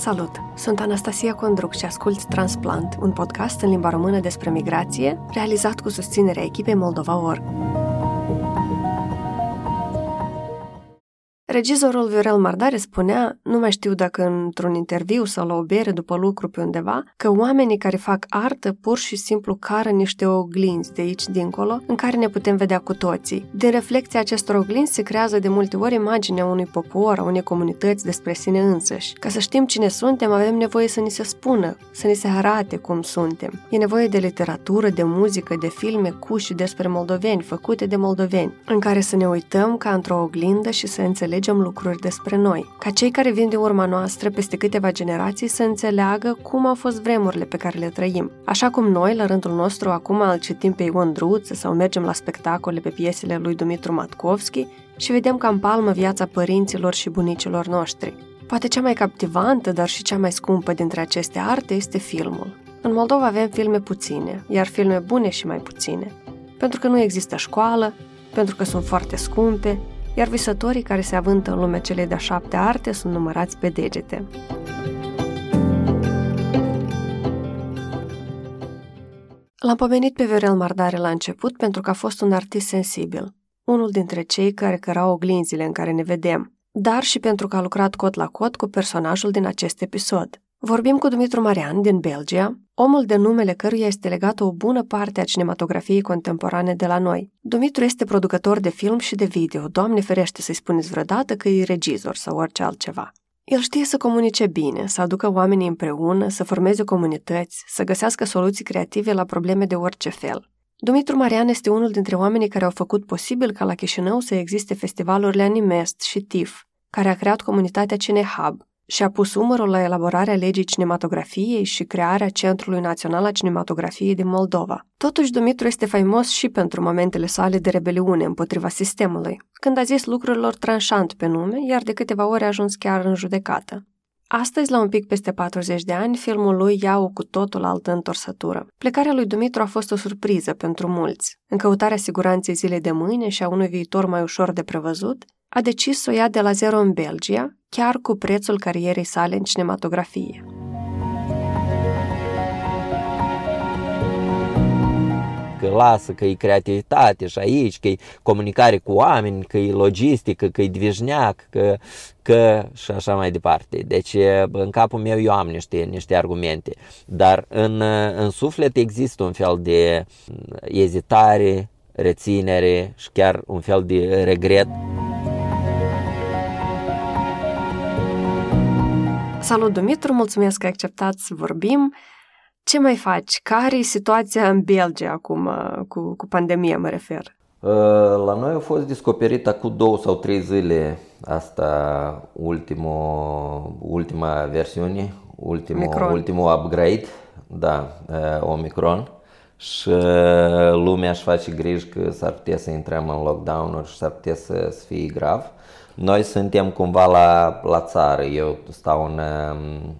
Salut! Sunt Anastasia Condruc și ascult Transplant, un podcast în limba română despre migrație, realizat cu susținerea echipei Moldova Org. Regizorul Viorel Mardare spunea, nu mai știu dacă într-un interviu sau la o bere după lucru pe undeva, că oamenii care fac artă pur și simplu cară niște oglinzi de aici dincolo, în care ne putem vedea cu toții. Din reflecția acestor oglinzi se creează de multe ori imaginea unui popor, a unei comunități despre sine însăși. Ca să știm cine suntem, avem nevoie să ni se spună, să ni se arate cum suntem. E nevoie de literatură, de muzică, de filme cu și despre moldoveni, făcute de moldoveni, în care să ne uităm ca într-o oglindă și să înțelegem înțelegem lucruri despre noi, ca cei care vin de urma noastră peste câteva generații să înțeleagă cum au fost vremurile pe care le trăim. Așa cum noi, la rândul nostru, acum îl citim pe Ion Druță sau mergem la spectacole pe piesele lui Dumitru Matkovski și vedem ca în palmă viața părinților și bunicilor noștri. Poate cea mai captivantă, dar și cea mai scumpă dintre aceste arte este filmul. În Moldova avem filme puține, iar filme bune și mai puține. Pentru că nu există școală, pentru că sunt foarte scumpe, iar visătorii care se avântă în lumea celei de-a șapte arte sunt numărați pe degete. L-am pomenit pe Viorel Mardare la început pentru că a fost un artist sensibil, unul dintre cei care cărau oglinzile în care ne vedem, dar și pentru că a lucrat cot la cot cu personajul din acest episod. Vorbim cu Dumitru Marian din Belgia, omul de numele căruia este legată o bună parte a cinematografiei contemporane de la noi. Dumitru este producător de film și de video, Doamne ferește să-i spuneți vreodată că e regizor sau orice altceva. El știe să comunice bine, să aducă oamenii împreună, să formeze comunități, să găsească soluții creative la probleme de orice fel. Dumitru Marian este unul dintre oamenii care au făcut posibil ca la Chișinău să existe festivalurile Animest și TIF, care a creat comunitatea Cinehub, și-a pus umărul la elaborarea legii cinematografiei și crearea Centrului Național a Cinematografiei din Moldova. Totuși, Dumitru este faimos și pentru momentele sale de rebeliune împotriva sistemului, când a zis lucrurilor tranșant pe nume, iar de câteva ori a ajuns chiar în judecată. Astăzi, la un pic peste 40 de ani, filmul lui ia o cu totul altă întorsătură. Plecarea lui Dumitru a fost o surpriză pentru mulți. În căutarea siguranței zilei de mâine și a unui viitor mai ușor de prevăzut, a decis să o ia de la zero în Belgia, chiar cu prețul carierei sale în cinematografie. că lasă, că e creativitate și aici, că e comunicare cu oameni, că e logistică, că e dvijneac, că, că și așa mai departe. Deci în capul meu eu am niște, niște argumente, dar în, în suflet există un fel de ezitare, reținere și chiar un fel de regret. Salut, Dumitru, mulțumesc că ai acceptat să vorbim. Ce mai faci? Care e situația în Belgia acum, cu, cu pandemia, mă refer? Uh, la noi a fost descoperită cu două sau trei zile asta ultimo, ultima versiune, ultimul, ultimul upgrade, da, uh, Omicron și uh, lumea își face griji că s-ar putea să intrăm în lockdown și s-ar putea să, să fie grav. Noi suntem cumva la, la țară, eu stau în,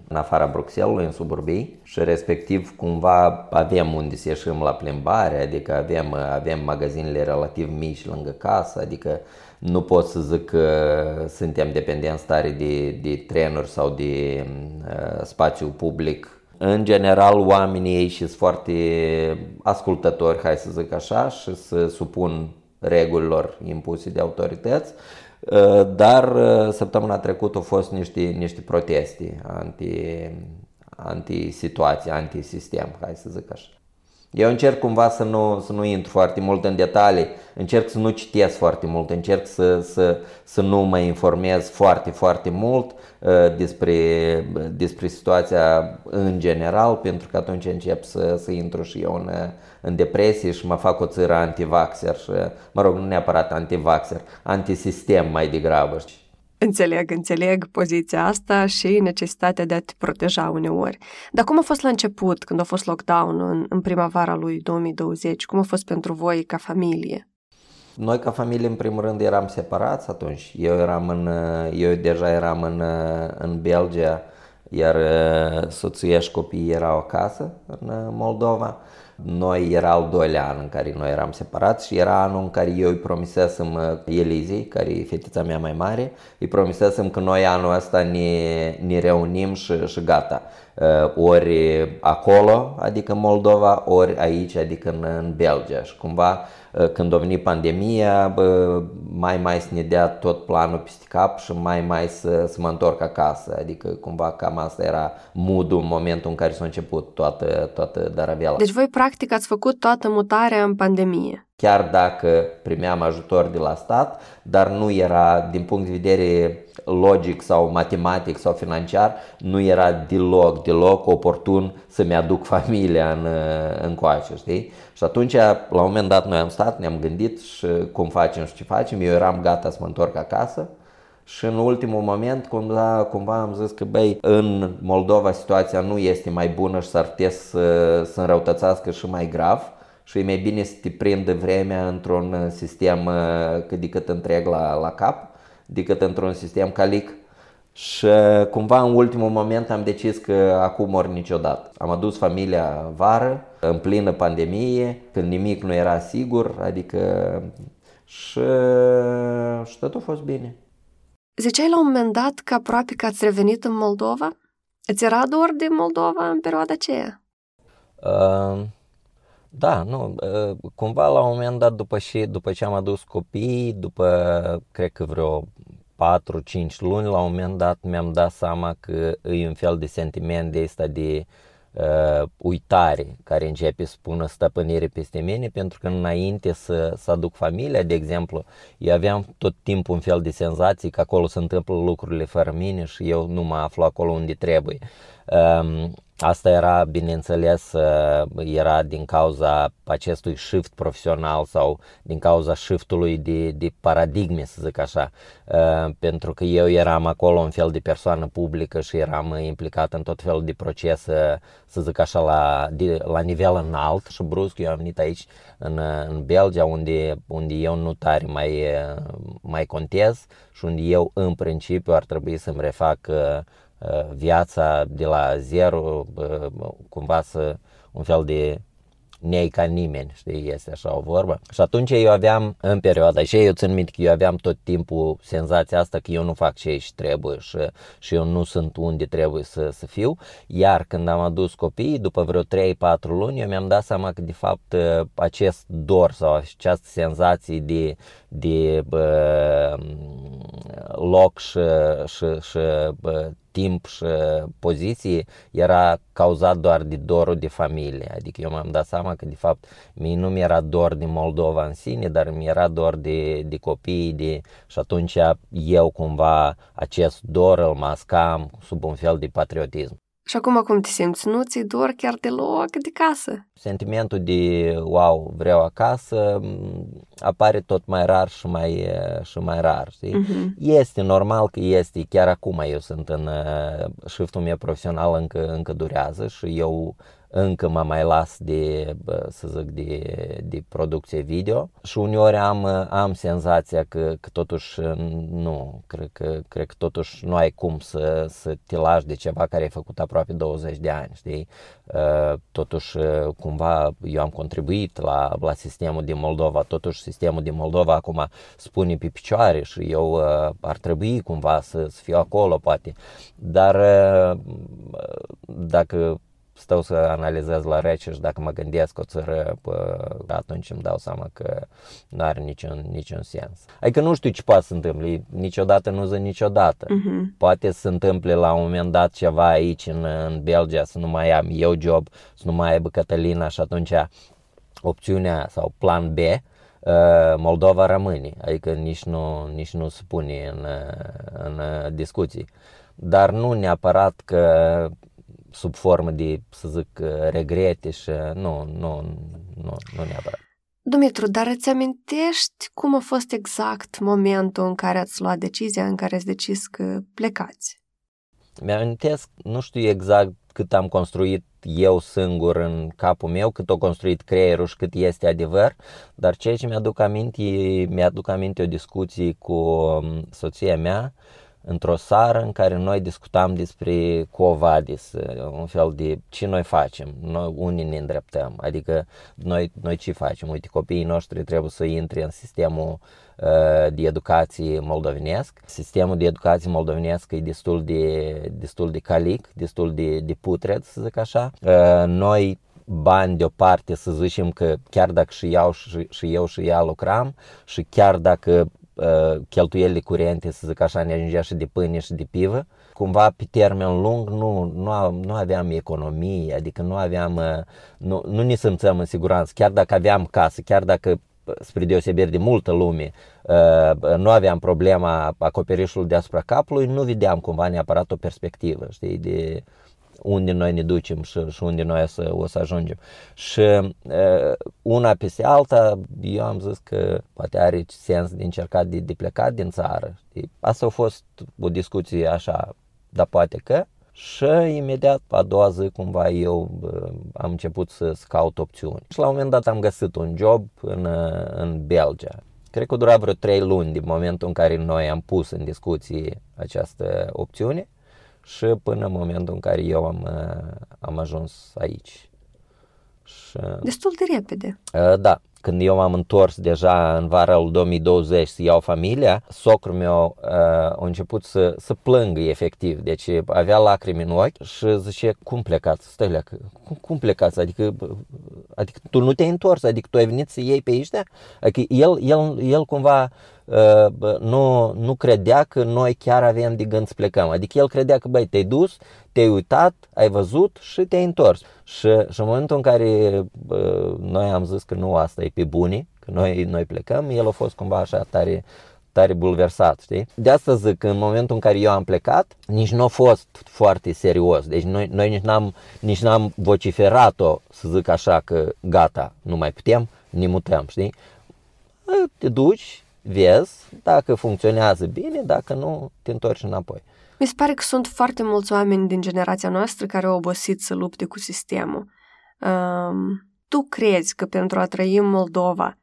în afara Bruxellesului, în suburbii și respectiv cumva avem unde să ieșim la plimbare, adică avem, avem magazinele relativ mici lângă casă, adică nu pot să zic că suntem dependenți tare de, de trenuri sau de uh, spațiu public în general, oamenii ei și sunt foarte ascultători, hai să zic așa, și să supun regulilor impuse de autorități. Uh, dar uh, săptămâna trecută au fost niște, niște proteste anti, anti-situație, anti-sistem, hai să zic așa. Eu încerc cumva să nu, să nu intru foarte mult în detalii, încerc să nu citesc foarte mult, încerc să, să, să nu mă informez foarte, foarte mult uh, despre, despre situația în general, pentru că atunci încep să, să intru și eu în, în depresie și mă fac o țără antivaxer și, mă rog, nu neapărat antivaxer, antisistem mai degrabă. Înțeleg, înțeleg poziția asta și necesitatea de a te proteja uneori. Dar cum a fost la început, când a fost lockdown în, în primăvara lui 2020? Cum a fost pentru voi ca familie? Noi ca familie, în primul rând, eram separați atunci. Eu eram în, eu deja eram în, în Belgia, iar soția și copiii erau acasă, în Moldova. Noi era al doilea an în care noi eram separați și era anul în care eu îi promisesem uh, Elizei, care e fetița mea mai mare, îi promisesem că noi anul ăsta ne, ne reunim și, și gata. Uh, ori acolo, adică în Moldova, ori aici, adică în, în Belgia. Și cumva uh, când a venit pandemia, mai mai să ne dea tot planul peste cap și mai mai să, să mă întorc acasă. Adică cumva cam asta era mood în momentul în care s-a început toată, toată darabela. Deci voi practic ați făcut toată mutarea în pandemie. Chiar dacă primeam ajutor de la stat, dar nu era din punct de vedere logic sau matematic sau financiar, nu era deloc, deloc oportun să-mi aduc familia în, în coace, știi? Și atunci, la un moment dat, noi am stat, ne-am gândit și cum facem și ce facem. Eu eram gata să mă întorc acasă și în ultimul moment cumva, cumva am zis că băi, în Moldova situația nu este mai bună și s-ar putea să, să înrăutățească și mai grav și e mai bine să te prindă vremea într-un sistem cât de cât întreg la, la cap decât într-un sistem calic. Și cumva în ultimul moment am decis că acum mor niciodată. Am adus familia vară, în plină pandemie, când nimic nu era sigur, adică și, și tot a fost bine. Ziceai la un moment dat că aproape că ați revenit în Moldova? Îți era dor de Moldova în perioada aceea? Uh, da, nu, uh, cumva la un moment dat după, și, după ce am adus copii, după cred că vreo 4-5 luni, la un moment dat mi-am dat seama că e un fel de sentiment de asta de uh, uitare care începe să pună stăpânire peste mine pentru că înainte să, să aduc familia, de exemplu, eu aveam tot timpul un fel de senzații că acolo se întâmplă lucrurile fără mine și eu nu mă aflu acolo unde trebuie. Uh, Asta era, bineînțeles, uh, era din cauza acestui shift profesional sau din cauza shiftului de, de paradigme, să zic așa, uh, pentru că eu eram acolo un fel de persoană publică și eram implicat în tot felul de procese, să zic așa, la, de, la nivel înalt și brusc eu am venit aici în, în Belgia unde, unde eu nu tare mai, mai contez și unde eu în principiu ar trebui să-mi refac uh, Uh, viața de la zero, uh, cumva să un fel de nei ca nimeni, știi, este așa o vorbă. Și atunci eu aveam, în perioada, și eu țin minte că eu aveam tot timpul senzația asta că eu nu fac ce și trebuie și, și eu nu sunt unde trebuie să, să fiu, iar când am adus copiii, după vreo 3-4 luni, eu mi-am dat seama că de fapt acest dor sau această senzație de, de bă, loc și, și, și bă, timp și poziție era cauzat doar de dorul de familie. Adică eu m-am dat seama că de fapt mie nu mi-era dor de Moldova în sine, dar mi-era dor de, de copii de... și atunci eu cumva acest dor îl mascam sub un fel de patriotism. Și acum cum te simți? Nu ți dor chiar deloc de casă? Sentimentul de wow, vreau acasă apare tot mai rar și mai, și mai rar. Știi? Uh-huh. Este normal că este, chiar acum eu sunt în shift-ul meu profesional încă, încă durează și eu încă mă mai las de, să zic, de, de producție video și uneori am, am senzația că, că totuși nu, cred că, cred că totuși nu ai cum să, să te lași de ceva care ai făcut aproape 20 de ani, știi? Uh, totuși, uh, cumva, eu am contribuit la, la sistemul din Moldova, totuși sistemul din Moldova acum spune pe picioare și eu uh, ar trebui cumva să, să fiu acolo, poate. Dar dacă stau să analizez la rece și dacă mă gândesc o țară, pă, atunci îmi dau seama că nu are niciun, niciun sens. Adică nu știu ce poate să întâmple, niciodată nu zic niciodată. Uh-huh. Poate să se întâmple la un moment dat ceva aici în, în Belgia, să nu mai am eu job, să nu mai aibă Cătălina și atunci opțiunea sau plan B uh, Moldova rămâne, adică nici nu, nici nu se pune în, în discuții. Dar nu neapărat că sub formă de, să zic, regrete și nu, nu, nu, nu neapărat. Dumitru, dar îți amintești cum a fost exact momentul în care ați luat decizia, în care ați decis că plecați? Mi-amintesc, nu știu exact cât am construit eu singur în capul meu, cât o construit creierul și cât este adevăr, dar ceea ce mi-aduc aminte, mi-aduc aminte o discuție cu um, soția mea într-o sară în care noi discutam despre covadis, un fel de ce noi facem, noi unii ne îndreptăm, adică noi, noi ce facem, uite copiii noștri trebuie să intre în sistemul uh, de educație moldovenesc. Sistemul de educație moldovenesc e destul de, destul de calic, destul de, de putred, să zic așa. Uh, noi bani deoparte, să zicem că chiar dacă și eu și, și eu și ea lucram și chiar dacă uh, cheltuielile curente, să zic așa, ne ajungea și de pâine și de pivă, cumva pe termen lung nu, nu, nu aveam economie, adică nu aveam, uh, nu, nu ne simțeam în siguranță, chiar dacă aveam casă, chiar dacă spre deosebire de multă lume, uh, nu aveam problema acoperișului deasupra capului, nu vedeam cumva neapărat o perspectivă, știi, de, unde noi ne ducem și, și unde noi să, o să ajungem. Și uh, una peste alta, eu am zis că poate are sens de încercat de, de plecat din țară. Asta a fost o discuție așa, dar poate că. Și imediat, a doua zi, cumva, eu uh, am început să, să caut opțiuni. Și la un moment dat am găsit un job în, în Belgia. Cred că dura vreo trei luni din momentul în care noi am pus în discuție această opțiune și până în momentul în care eu am, uh, am ajuns aici. Și, Destul de repede. Uh, da, când eu m-am întors deja în vara lui 2020 să iau familia, socrul meu uh, a început să, să plângă efectiv. Deci avea lacrimi în ochi și zice, cum plecați? Stai leacă, cum, cum plecați? Adică, adică tu nu te-ai întors, adică tu ai venit să iei pe ăștia? Adică el, el, el cumva uh, nu, nu credea că noi chiar avem de gând să plecăm. Adică el credea că, băi, te-ai dus, te-ai uitat, ai văzut și te-ai întors. Și, și în momentul în care uh, noi am zis că nu, asta e pe bune, că noi, noi plecăm, el a fost cumva așa tare, tare bulversat, știi? De asta zic că în momentul în care eu am plecat, nici nu a fost foarte serios. Deci noi, noi nici, n-am, nici n-am vociferat-o, să zic așa, că gata, nu mai putem, ne mutăm, știi? Te duci, vezi, dacă funcționează bine, dacă nu, te întorci înapoi. Mi se pare că sunt foarte mulți oameni din generația noastră care au obosit să lupte cu sistemul. Um, tu crezi că pentru a trăi în Moldova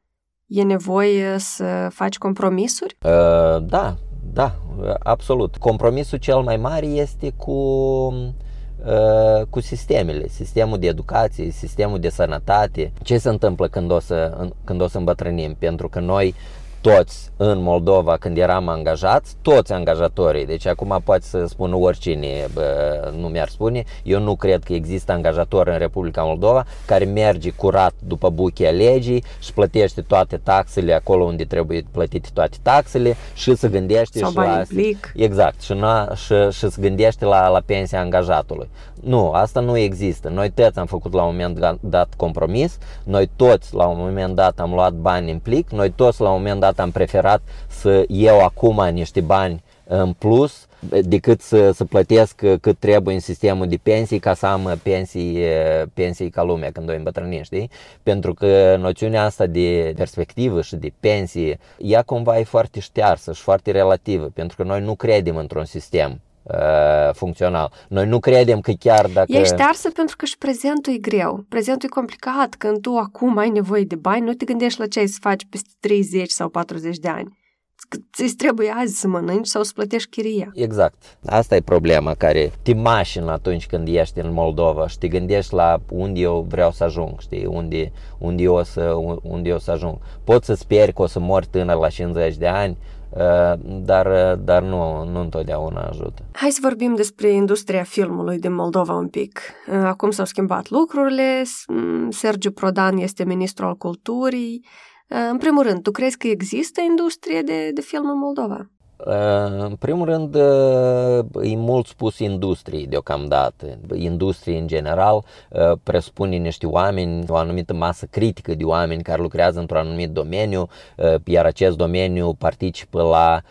e nevoie să faci compromisuri? Uh, da, da, absolut. Compromisul cel mai mare este cu uh, cu sistemele, sistemul de educație, sistemul de sănătate. Ce se întâmplă când o să, când o să îmbătrânim? Pentru că noi toți în Moldova când eram angajați, toți angajatorii, deci acum poate să spună oricine, bă, nu mi-ar spune, eu nu cred că există angajator în Republica Moldova care merge curat după buchea legii și plătește toate taxele acolo unde trebuie plătite toate taxele și se gândește Sau și la... Plic. Exact, și, na, și, și se gândește la, la pensia angajatului. Nu, asta nu există. Noi toți am făcut la un moment dat compromis, noi toți la un moment dat am luat bani în plic, noi toți la un moment dat am preferat să iau acum niște bani în plus decât să, să plătesc cât trebuie în sistemul de pensii ca să am pensii, pensii ca lumea când o îmbătrânești, Pentru că noțiunea asta de perspectivă și de pensie, ea cumva e foarte ștearsă și foarte relativă, pentru că noi nu credem într-un sistem Uh, funcțional. Noi nu credem că chiar dacă... Ești arsă pentru că și prezentul e greu. Prezentul e complicat. Când tu acum ai nevoie de bani, nu te gândești la ce ai să faci peste 30 sau 40 de ani. Ți trebuie azi să mănânci sau să plătești chiria. Exact. Asta e problema care te mașină atunci când ești în Moldova și te gândești la unde eu vreau să ajung, știi, unde, unde, eu, o să, unde eu o să ajung. Poți să speri că o să mor tânăr la 50 de ani, Uh, dar, uh, dar nu, nu întotdeauna ajută. Hai să vorbim despre industria filmului din Moldova un pic. Uh, acum s-au schimbat lucrurile, mm, Sergiu Prodan este ministru al culturii. În primul rând, tu crezi că există industrie de, de film în Moldova? În primul rând, e mult spus industrie deocamdată. Industrie în general presupune niște oameni, o anumită masă critică de oameni care lucrează într-un anumit domeniu, iar acest domeniu participă la,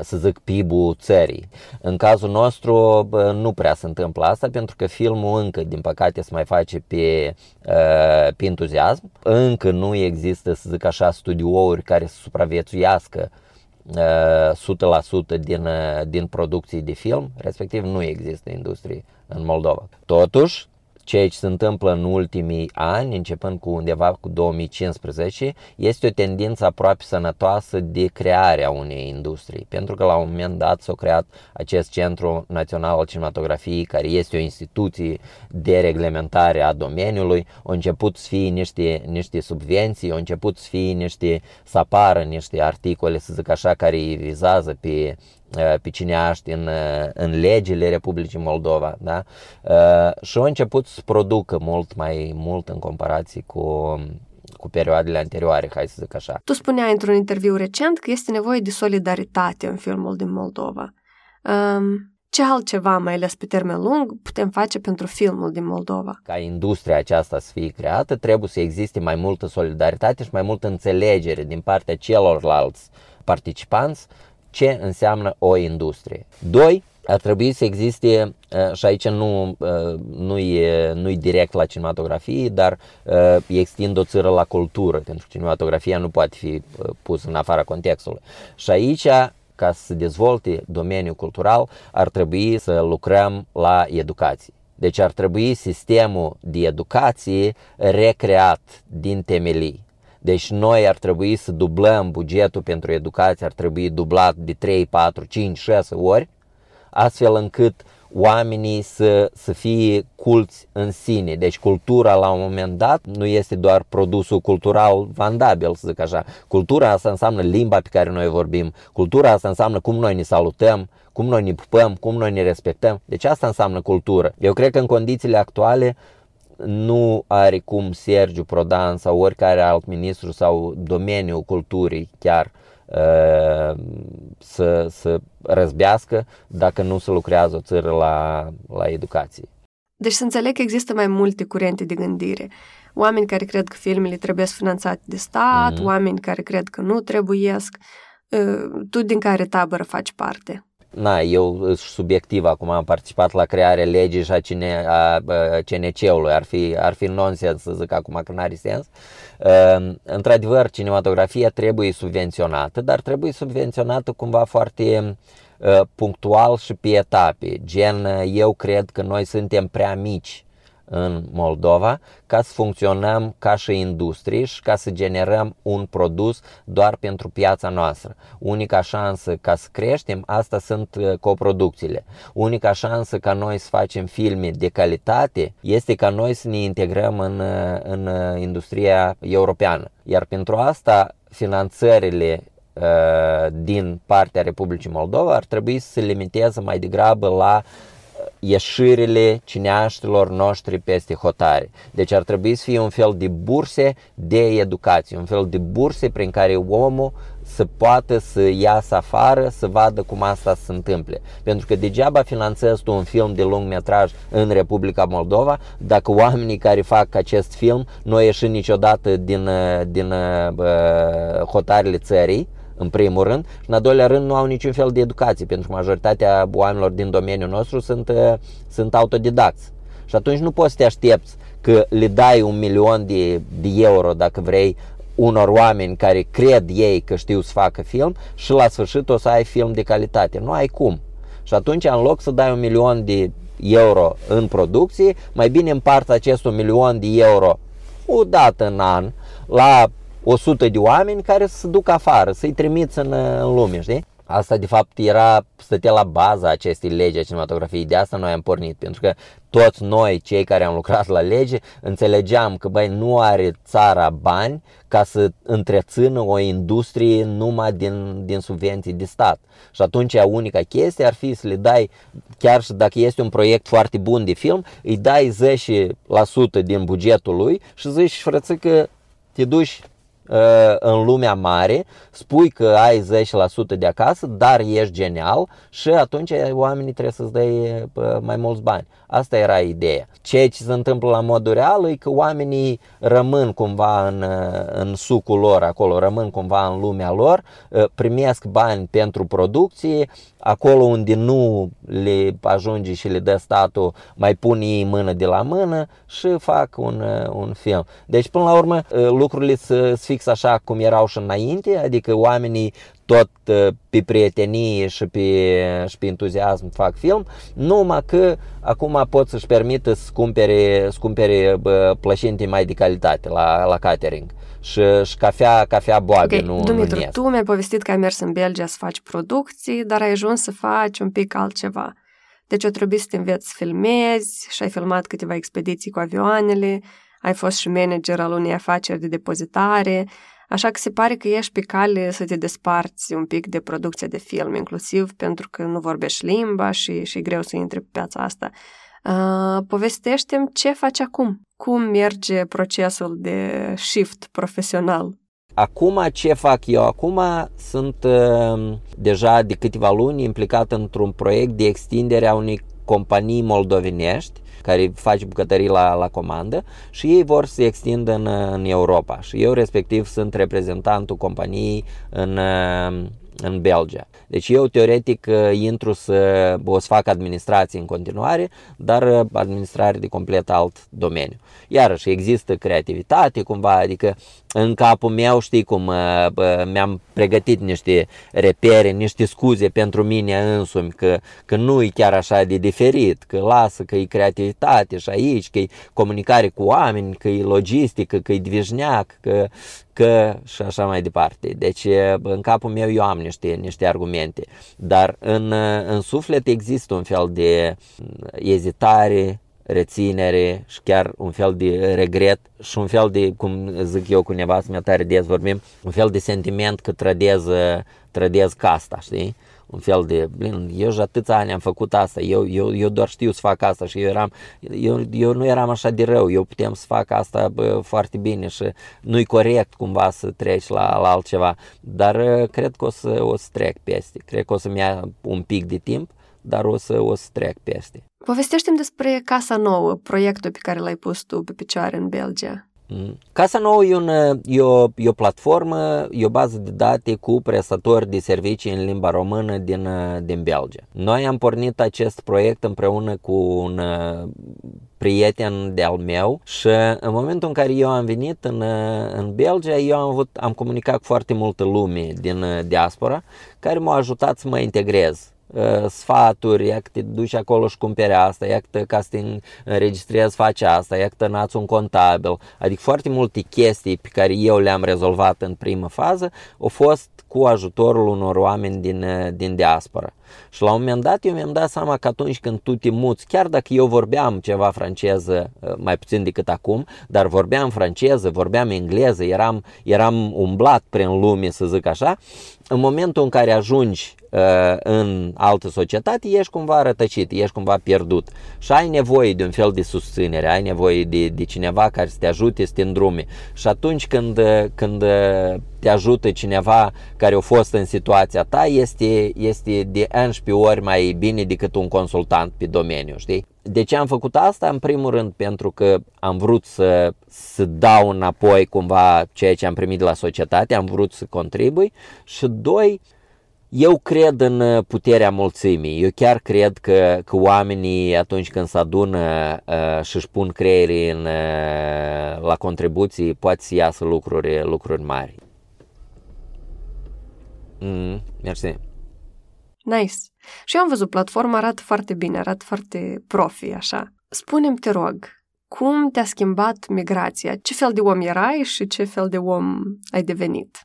să zic, PIB-ul țării. În cazul nostru nu prea se întâmplă asta pentru că filmul încă, din păcate, se mai face pe, pe entuziasm. Încă nu există, să zic așa, studiouri care să supraviețuiască 100% din, din producții de film, respectiv nu există industrie în Moldova. Totuși, ceea ce se întâmplă în ultimii ani, începând cu undeva cu 2015, este o tendință aproape sănătoasă de creare a unei industrii. Pentru că la un moment dat s-a creat acest Centru Național al Cinematografiei, care este o instituție de reglementare a domeniului, au început să fie niște, niște subvenții, au început să fie niște, să apară niște articole, să zic așa, care îi vizează pe Uh, pe cineaști în, uh, în legile Republicii Moldova da? Uh, și au început să producă mult mai mult în comparație cu, cu perioadele anterioare, hai să zic așa. Tu spuneai într-un interviu recent că este nevoie de solidaritate în filmul din Moldova. Um, ce altceva, mai ales pe termen lung, putem face pentru filmul din Moldova? Ca industria aceasta să fie creată, trebuie să existe mai multă solidaritate și mai multă înțelegere din partea celorlalți participanți ce înseamnă o industrie. Doi, ar trebui să existe, uh, și aici nu, uh, nu, e, nu e direct la cinematografie, dar uh, extind o țără la cultură, pentru că cinematografia nu poate fi pusă în afara contextului. Și aici ca să se dezvolte domeniul cultural, ar trebui să lucrăm la educație. Deci ar trebui sistemul de educație recreat din temelii. Deci noi ar trebui să dublăm bugetul pentru educație, ar trebui dublat de 3, 4, 5, 6 ori, astfel încât oamenii să, să fie culți în sine. Deci cultura la un moment dat nu este doar produsul cultural vandabil, să zic așa. Cultura asta înseamnă limba pe care noi vorbim, cultura asta înseamnă cum noi ne salutăm, cum noi ne pupăm, cum noi ne respectăm. Deci asta înseamnă cultură. Eu cred că în condițiile actuale nu are cum Sergiu Prodan sau oricare alt ministru sau domeniul culturii chiar uh, să, să răzbească dacă nu se lucrează o țară la, la educație. Deci să înțeleg că există mai multe curente de gândire. Oameni care cred că filmele trebuie finanțate de stat, mm-hmm. oameni care cred că nu trebuiesc. Uh, tu din care tabără faci parte? Na, eu sunt subiectiv acum am participat la crearea legii și a, cine, a, a CNC-ului, ar fi, ar fi nonsens să zic acum că n-are sens. Uh, într-adevăr, cinematografia trebuie subvenționată, dar trebuie subvenționată cumva foarte uh, punctual și pe etape. Gen, eu cred că noi suntem prea mici în Moldova ca să funcționăm ca și industrie și ca să generăm un produs doar pentru piața noastră. Unica șansă ca să creștem, asta sunt uh, coproducțiile. Unica șansă ca noi să facem filme de calitate este ca noi să ne integrăm în, uh, în uh, industria europeană. Iar pentru asta finanțările din partea Republicii Moldova ar trebui să se limiteze mai degrabă la ieșirile cineaștilor noștri peste hotare. Deci ar trebui să fie un fel de burse de educație, un fel de burse prin care omul să poată să iasă afară, să vadă cum asta se întâmple. Pentru că degeaba finanțezi tu un film de lung metraj în Republica Moldova dacă oamenii care fac acest film nu au ieșit niciodată din, din uh, hotarele țării, în primul rând, și în al doilea rând nu au niciun fel de educație, pentru că majoritatea oamenilor din domeniul nostru sunt, uh, sunt autodidacți. Și atunci nu poți să te aștepți că le dai un milion de, de euro, dacă vrei, unor oameni care cred ei că știu să facă film și la sfârșit o să ai film de calitate. Nu ai cum. Și atunci, în loc să dai un milion de euro în producție, mai bine împarți acest un milion de euro o dată în an la 100 de oameni care să se ducă afară, să-i trimiți în, în lume, știi? Asta de fapt era, stătea la baza acestei legi a cinematografiei, de asta noi am pornit, pentru că toți noi, cei care am lucrat la lege, înțelegeam că băi, nu are țara bani ca să întrețină o industrie numai din, din subvenții de stat. Și atunci unica chestie ar fi să le dai, chiar și dacă este un proiect foarte bun de film, îi dai 10% din bugetul lui și zici, frățică, te duci Uh, în lumea mare, spui că ai 10% de acasă, dar ești genial și atunci oamenii trebuie să-ți dai uh, mai mulți bani. Asta era ideea. Ceea ce se întâmplă la modul real e că oamenii rămân cumva în, uh, în sucul lor acolo, rămân cumva în lumea lor, primesc bani pentru producție, acolo unde nu le ajunge și le dă statul, mai pun ei mână de la mână și fac un, un film. Deci, până la urmă, lucrurile sunt fix așa cum erau și înainte, adică oamenii tot pe prietenie și pe, și pe entuziasm fac film, numai că acum pot să-și permită să cumpere, să cumpere plășinte mai de calitate la, la catering și, și cafea, cafea boabe, okay. nu, Dumitru, nu tu mi-ai povestit că ai mers în Belgia să faci producții, dar ai ajuns să faci un pic altceva. Deci o trebuie să te înveți să filmezi și ai filmat câteva expediții cu avioanele, ai fost și manager al unei afaceri de depozitare, așa că se pare că ești pe cale să te desparți un pic de producția de film, inclusiv pentru că nu vorbești limba și, și e greu să intri pe piața asta. Uh, povestește-mi ce faci acum, cum merge procesul de shift profesional. Acum ce fac eu? Acum sunt uh, deja de câteva luni implicat într-un proiect de extindere a unei companii moldovenești care faci bucătării la, la comandă și ei vor să se extindă în, în Europa și eu respectiv sunt reprezentantul companiei în, în Belgia. Deci eu teoretic uh, intru să o să fac administrație în continuare, dar uh, administrare de complet alt domeniu. Iarăși există creativitate cumva, adică în capul meu știi cum uh, mi-am pregătit niște repere, niște scuze pentru mine însumi că, că nu e chiar așa de diferit, că lasă că e creativitate și aici, că e comunicare cu oameni, că e logistică, că e dvijneac, că, că și așa mai departe. Deci în capul meu eu am niște, niște argumente, dar în, în suflet există un fel de ezitare, reținere și chiar un fel de regret și un fel de, cum zic eu cu nevastă mea tare des vorbim, un fel de sentiment că trădez, trădez casta, știi? un fel de, blin, eu și atâția ani am făcut asta, eu, eu, eu doar știu să fac asta și eu eram, eu, eu nu eram așa de rău, eu puteam să fac asta bă, foarte bine și nu-i corect cumva să treci la, la altceva, dar uh, cred că o să, o să trec peste, cred că o să-mi ia un pic de timp, dar o să, o să trec peste. Povestește-mi despre Casa Nouă, proiectul pe care l-ai pus tu pe picioare în Belgia. Mm. Casa Nouă e, un, e, o, e o platformă, e o bază de date cu prestatori de servicii în limba română din, din Belgia. Noi am pornit acest proiect împreună cu un prieten de-al meu și în momentul în care eu am venit în, în Belgia, eu am, avut, am comunicat cu foarte multă lume din diaspora care m-au ajutat să mă integrez Uh, sfaturi, ia că te duci acolo și cumpere asta, ia că ca să te înregistrezi faci asta, ia că nați un contabil, adică foarte multe chestii pe care eu le-am rezolvat în primă fază au fost cu ajutorul unor oameni din, uh, din diaspora. Și la un moment dat eu mi-am dat seama că atunci când tu te muți, chiar dacă eu vorbeam ceva franceză, uh, mai puțin decât acum, dar vorbeam franceză, vorbeam engleză, eram, eram umblat prin lume, să zic așa, în momentul în care ajungi uh, în altă societate, ești cumva rătăcit, ești cumva pierdut și ai nevoie de un fel de susținere, ai nevoie de, de cineva care să te ajute să te îndrume. Și atunci când, când te ajută cineva care a fost în situația ta, este, este de 11 ori mai bine decât un consultant pe domeniu, știi? De ce am făcut asta? În primul rând pentru că am vrut să, să dau înapoi cumva ceea ce am primit de la societate, am vrut să contribui și doi, eu cred în puterea mulțimii. Eu chiar cred că, că oamenii atunci când se adună uh, și își pun creierii în, uh, la contribuții, poate să iasă lucruri, lucruri mari. Mm, mersi. Nice. Și eu am văzut platforma, arată foarte bine, arată foarte profi, așa. Spune-mi, te rog, cum te-a schimbat migrația? Ce fel de om erai și ce fel de om ai devenit?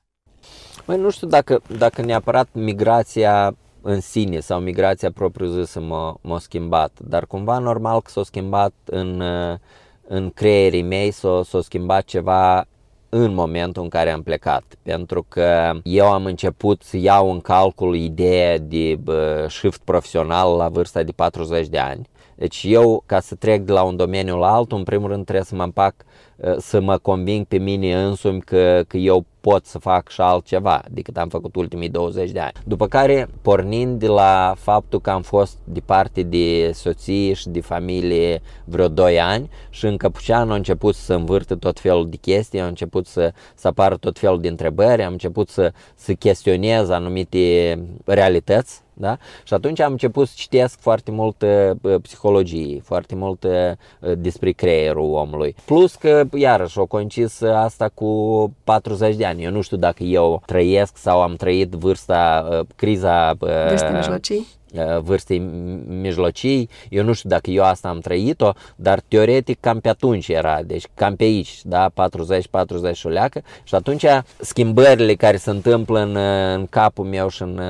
Mai nu știu dacă, dacă neapărat migrația în sine sau migrația propriu-zisă m-a, m-a schimbat, dar cumva normal că s-a schimbat în, în creierii mei, s-a, s-a schimbat ceva în momentul în care am plecat, pentru că eu am început să iau în calcul ideea de shift profesional la vârsta de 40 de ani. Deci eu, ca să trec de la un domeniu la altul, în primul rând trebuie să mă împac Uh, să mă conving pe mine însumi că, că eu pot să fac și altceva decât am făcut ultimii 20 de ani. După care, pornind de la faptul că am fost de parte de soție și de familie vreo 2 ani și în Căpușean a început să învârte tot felul de chestii, a început să, să apară tot felul de întrebări, am început să, să chestionez anumite realități Da? Și atunci am început să citesc foarte mult uh, psihologie, foarte mult uh, despre creierul omului. Plus că, iarăși, o concis asta cu 40 de ani. Eu nu știu dacă eu trăiesc sau am trăit vârsta, uh, criza... Vârste mijlocii? Uh, vârstei mijlocii. Eu nu știu dacă eu asta am trăit-o, dar teoretic cam pe atunci era, deci cam pe aici, da, 40-40 șuleacă și atunci schimbările care se întâmplă în, în capul meu și, în,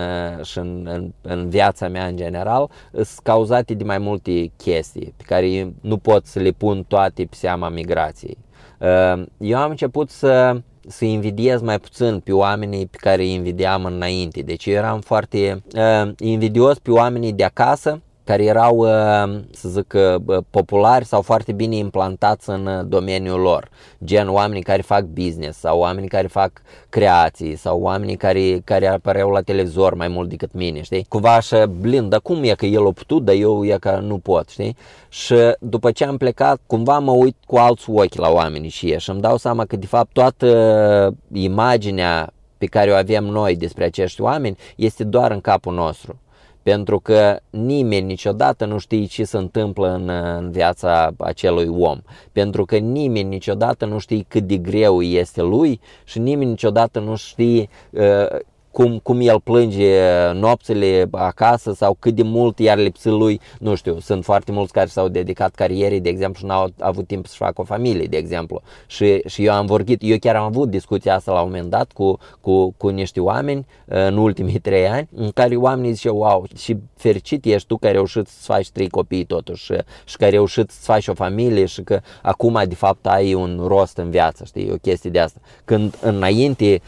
și în, în, în viața mea în general sunt cauzate de mai multe chestii pe care nu pot să le pun toate pe seama migrației. Uh, eu am început să să invidiez mai puțin pe oamenii pe care îi invidiam înainte. Deci eu eram foarte uh, invidios pe oamenii de acasă care erau, uh, să zic, uh, populari sau foarte bine implantați în uh, domeniul lor, gen oamenii care fac business sau oamenii care fac creații sau oamenii care, care apăreau la televizor mai mult decât mine, știi? Cumva așa blind, dar cum e că el a putut, dar eu e că nu pot, știi? Și după ce am plecat, cumva mă uit cu alți ochi la oamenii și ei și îmi dau seama că de fapt toată imaginea pe care o avem noi despre acești oameni este doar în capul nostru pentru că nimeni niciodată nu știe ce se întâmplă în, în viața acelui om, pentru că nimeni niciodată nu știe cât de greu este lui și nimeni niciodată nu știe uh, cum, cum el plânge nopțile acasă sau cât de mult i-ar lipsi lui, nu știu, sunt foarte mulți care s-au dedicat carierei, de exemplu, și n-au avut timp să facă o familie, de exemplu. Și, și eu am vorbit, eu chiar am avut discuția asta la un moment dat cu, cu, cu niște oameni în ultimii trei ani, în care oamenii ziceau, wow, și fericit ești tu că ai reușit să faci trei copii totuși și, și că ai reușit să faci o familie și că acum de fapt ai un rost în viață, știi, o chestie de asta. Când înainte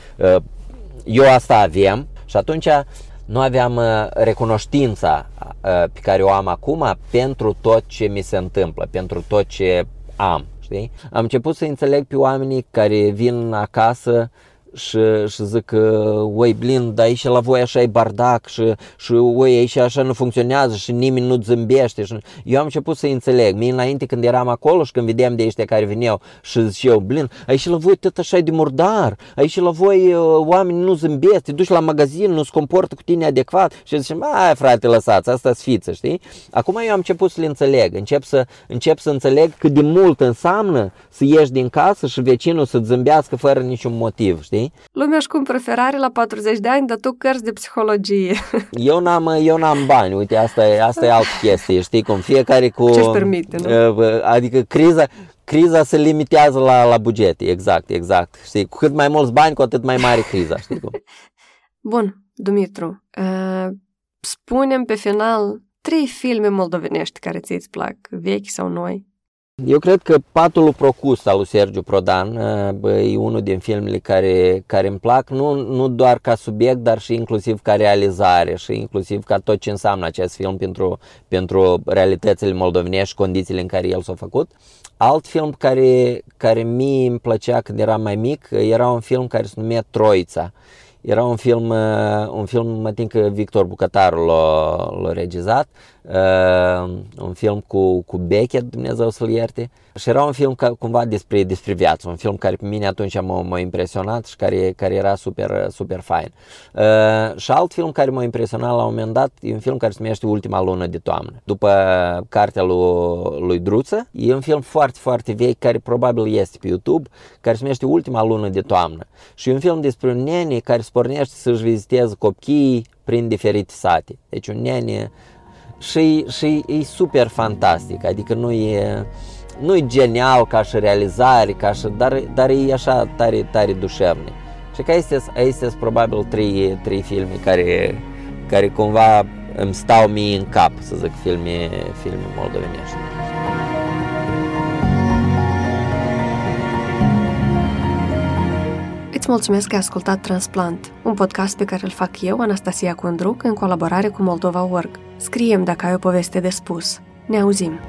eu asta aveam și atunci nu aveam uh, recunoștința uh, pe care o am acum pentru tot ce mi se întâmplă, pentru tot ce am. Știi? Am început să înțeleg pe oamenii care vin acasă și, și zic că, oi, blind, dar aici la voi așa e bardac și, și oi, aici așa nu funcționează și nimeni nu zâmbește. Și... Eu am început să înțeleg. Mie înainte când eram acolo și când vedeam de ăștia care veneau și ziceau, blind, aici la voi tot așa e de murdar, aici la voi uh, oameni nu zâmbesc, te duci la magazin, nu se comportă cu tine adecvat și zicem, ai frate, lăsați, asta fiță, știi? Acum eu am început să le înțeleg, încep să, încep să înțeleg cât de mult înseamnă să ieși din casă și vecinul să zâmbească fără niciun motiv, știi? Știi? Lumea își cumpără Ferrari la 40 de ani, dar tu cărți de psihologie. Eu n-am, eu n-am bani, uite, asta e, asta e altă chestie, știi cum? Fiecare cu... Ce-și permite, nu? Uh, adică criza, criza se limitează la, la bugete, exact, exact. Știi, cu cât mai mulți bani, cu atât mai mare criza, știi cum? Bun, Dumitru, uh, spunem pe final trei filme moldovenești care ți-ți plac, vechi sau noi. Eu cred că Patul Procus al lui Sergiu Prodan e unul din filmele care, care îmi plac, nu, nu doar ca subiect, dar și inclusiv ca realizare și inclusiv ca tot ce înseamnă acest film pentru, pentru realitățile moldovenești, condițiile în care el s-a făcut. Alt film care, care mie îmi plăcea când eram mai mic era un film care se numea Troița. Era un film, un film, mă tin că Victor Bucătaru l-a, l-a regizat, uh, un film cu, cu Beckett, Dumnezeu să-l ierte. Și era un film ca, cumva despre, despre viață, un film care pe mine atunci m-a, m-a impresionat și care, care era super, super fain. Uh, și alt film care m-a impresionat la un moment dat e un film care se numește Ultima lună de toamnă. După cartea lui, lui Druță, e un film foarte, foarte vechi care probabil este pe YouTube, care se numește Ultima lună de toamnă. Și e un film despre un nene care se pornește să-și viziteze copiii prin diferite sate. Deci un nene și, și e super fantastic, adică nu e, nu e genial ca și realizare, ca și, dar, dar e așa tare, tare dușevne. Și că astea sunt probabil trei, trei filme care, care cumva îmi stau mie în cap, să zic, filme, filme moldovenești. Îți mulțumesc că ai ascultat Transplant, un podcast pe care îl fac eu, Anastasia Condruc, în colaborare cu Moldova Org. Scriem dacă ai o poveste de spus. Ne auzim!